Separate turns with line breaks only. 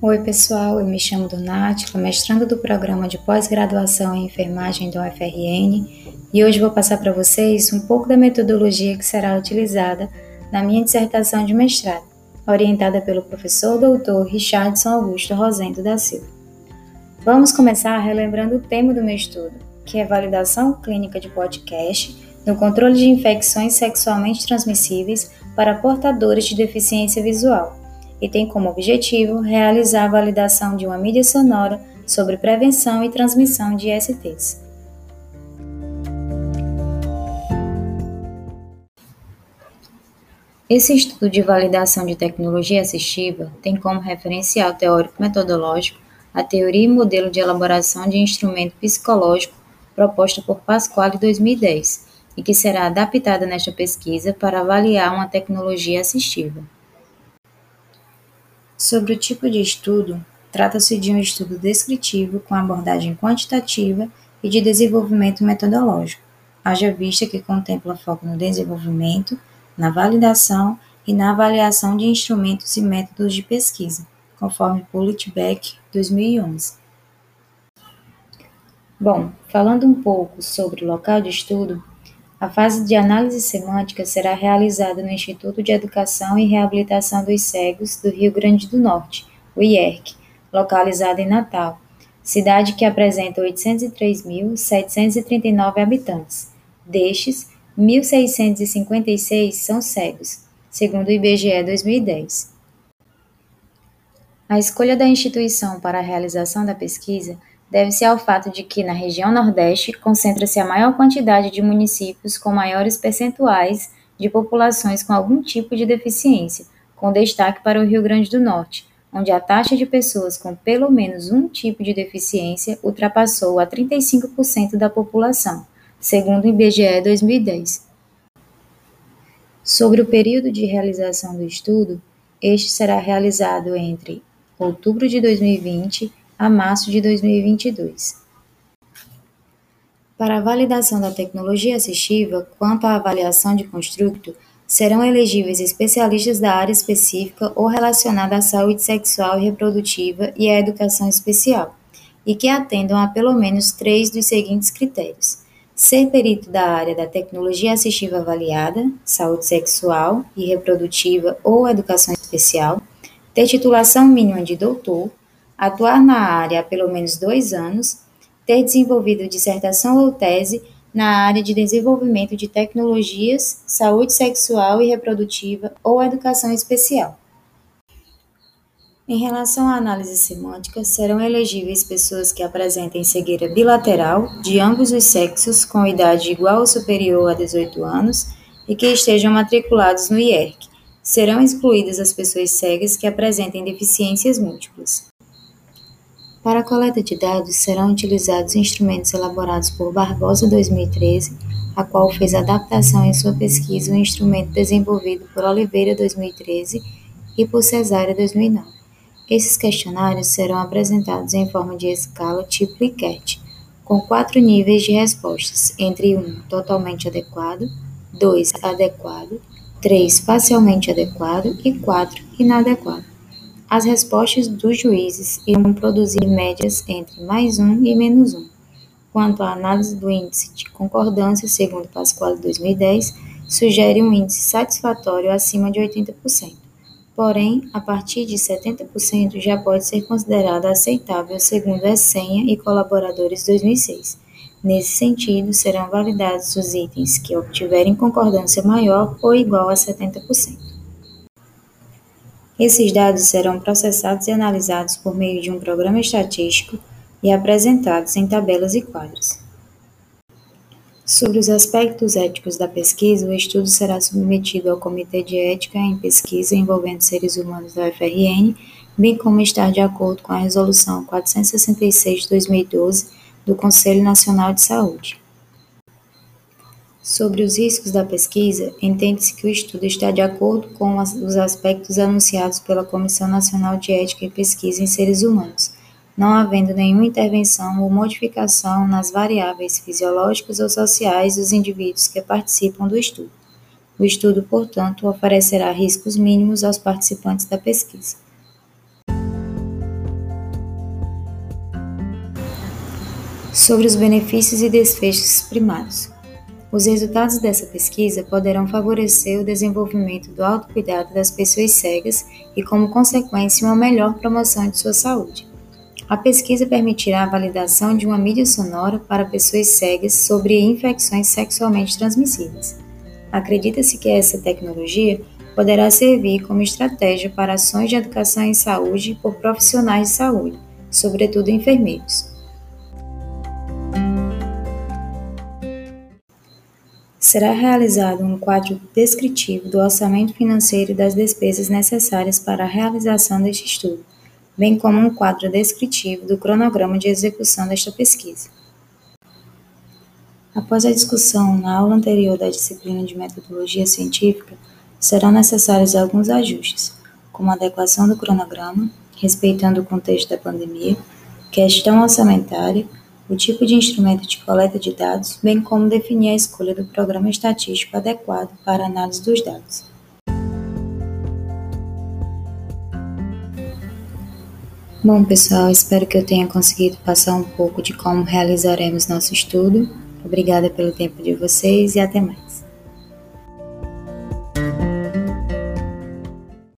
Oi, pessoal, eu me chamo Donátila, mestrando do programa de pós-graduação em enfermagem do UFRN, e hoje vou passar para vocês um pouco da metodologia que será utilizada na minha dissertação de mestrado, orientada pelo professor doutor Richardson Augusto Rosendo da Silva. Vamos começar relembrando o tema do meu estudo, que é validação clínica de podcast no controle de infecções sexualmente transmissíveis para portadores de deficiência visual e tem como objetivo realizar a validação de uma mídia sonora sobre prevenção e transmissão de ISTs. Esse estudo de validação de tecnologia assistiva tem como referencial teórico-metodológico a teoria e modelo de elaboração de instrumento psicológico proposta por Pasquale em 2010 e que será adaptada nesta pesquisa para avaliar uma tecnologia assistiva. Sobre o tipo de estudo, trata-se de um estudo descritivo com abordagem quantitativa e de desenvolvimento metodológico, haja vista que contempla foco no desenvolvimento, na validação e na avaliação de instrumentos e métodos de pesquisa, conforme Politbeck 2011. Bom, falando um pouco sobre o local de estudo, a fase de análise semântica será realizada no Instituto de Educação e Reabilitação dos Cegos do Rio Grande do Norte, o IERC, localizado em Natal, cidade que apresenta 803.739 habitantes. Destes, 1.656 são cegos, segundo o IBGE 2010. A escolha da instituição para a realização da pesquisa deve-se ao fato de que, na região Nordeste, concentra-se a maior quantidade de municípios com maiores percentuais de populações com algum tipo de deficiência, com destaque para o Rio Grande do Norte, onde a taxa de pessoas com pelo menos um tipo de deficiência ultrapassou a 35% da população, segundo o IBGE 2010. Sobre o período de realização do estudo, este será realizado entre outubro de 2020 a março de 2022. Para a validação da tecnologia assistiva, quanto à avaliação de construto, serão elegíveis especialistas da área específica ou relacionada à saúde sexual e reprodutiva e à educação especial, e que atendam a pelo menos três dos seguintes critérios: ser perito da área da tecnologia assistiva avaliada, saúde sexual e reprodutiva ou educação especial, ter titulação mínima de doutor, atuar na área há pelo menos dois anos, ter desenvolvido dissertação ou tese na área de desenvolvimento de tecnologias, saúde sexual e reprodutiva ou educação especial. Em relação à análise semântica, serão elegíveis pessoas que apresentem cegueira bilateral de ambos os sexos com idade igual ou superior a 18 anos e que estejam matriculados no IERC. Serão excluídas as pessoas cegas que apresentem deficiências múltiplas. Para a coleta de dados serão utilizados instrumentos elaborados por Barbosa 2013, a qual fez adaptação em sua pesquisa um instrumento desenvolvido por Oliveira 2013 e por Cesária 2009. Esses questionários serão apresentados em forma de escala tipo Likert, com quatro níveis de respostas, entre 1 um, totalmente adequado, 2 adequado, 3 parcialmente adequado e 4 inadequado. As respostas dos juízes irão produzir médias entre mais um e menos um. Quanto à análise do índice de concordância, segundo Pasquale 2010, sugere um índice satisfatório acima de 80%. Porém, a partir de 70% já pode ser considerada aceitável, segundo a Senha e Colaboradores 2006. Nesse sentido, serão validados os itens que obtiverem concordância maior ou igual a 70%. Esses dados serão processados e analisados por meio de um programa estatístico e apresentados em tabelas e quadros. Sobre os aspectos éticos da pesquisa, o estudo será submetido ao Comitê de Ética em Pesquisa envolvendo seres humanos da UFRN, bem como estar de acordo com a Resolução 466 de 2012 do Conselho Nacional de Saúde. Sobre os riscos da pesquisa, entende-se que o estudo está de acordo com os aspectos anunciados pela Comissão Nacional de Ética e Pesquisa em Seres Humanos, não havendo nenhuma intervenção ou modificação nas variáveis fisiológicas ou sociais dos indivíduos que participam do estudo. O estudo, portanto, oferecerá riscos mínimos aos participantes da pesquisa. Sobre os benefícios e desfechos primários. Os resultados dessa pesquisa poderão favorecer o desenvolvimento do autocuidado das pessoas cegas e, como consequência, uma melhor promoção de sua saúde. A pesquisa permitirá a validação de uma mídia sonora para pessoas cegas sobre infecções sexualmente transmissíveis. Acredita-se que essa tecnologia poderá servir como estratégia para ações de educação em saúde por profissionais de saúde, sobretudo enfermeiros. Será realizado um quadro descritivo do orçamento financeiro e das despesas necessárias para a realização deste estudo, bem como um quadro descritivo do cronograma de execução desta pesquisa. Após a discussão na aula anterior da disciplina de metodologia científica, serão necessários alguns ajustes, como a adequação do cronograma, respeitando o contexto da pandemia, questão orçamentária, o tipo de instrumento de coleta de dados, bem como definir a escolha do programa estatístico adequado para análise dos dados. Bom, pessoal, espero que eu tenha conseguido passar um pouco de como realizaremos nosso estudo. Obrigada pelo tempo de vocês e até mais.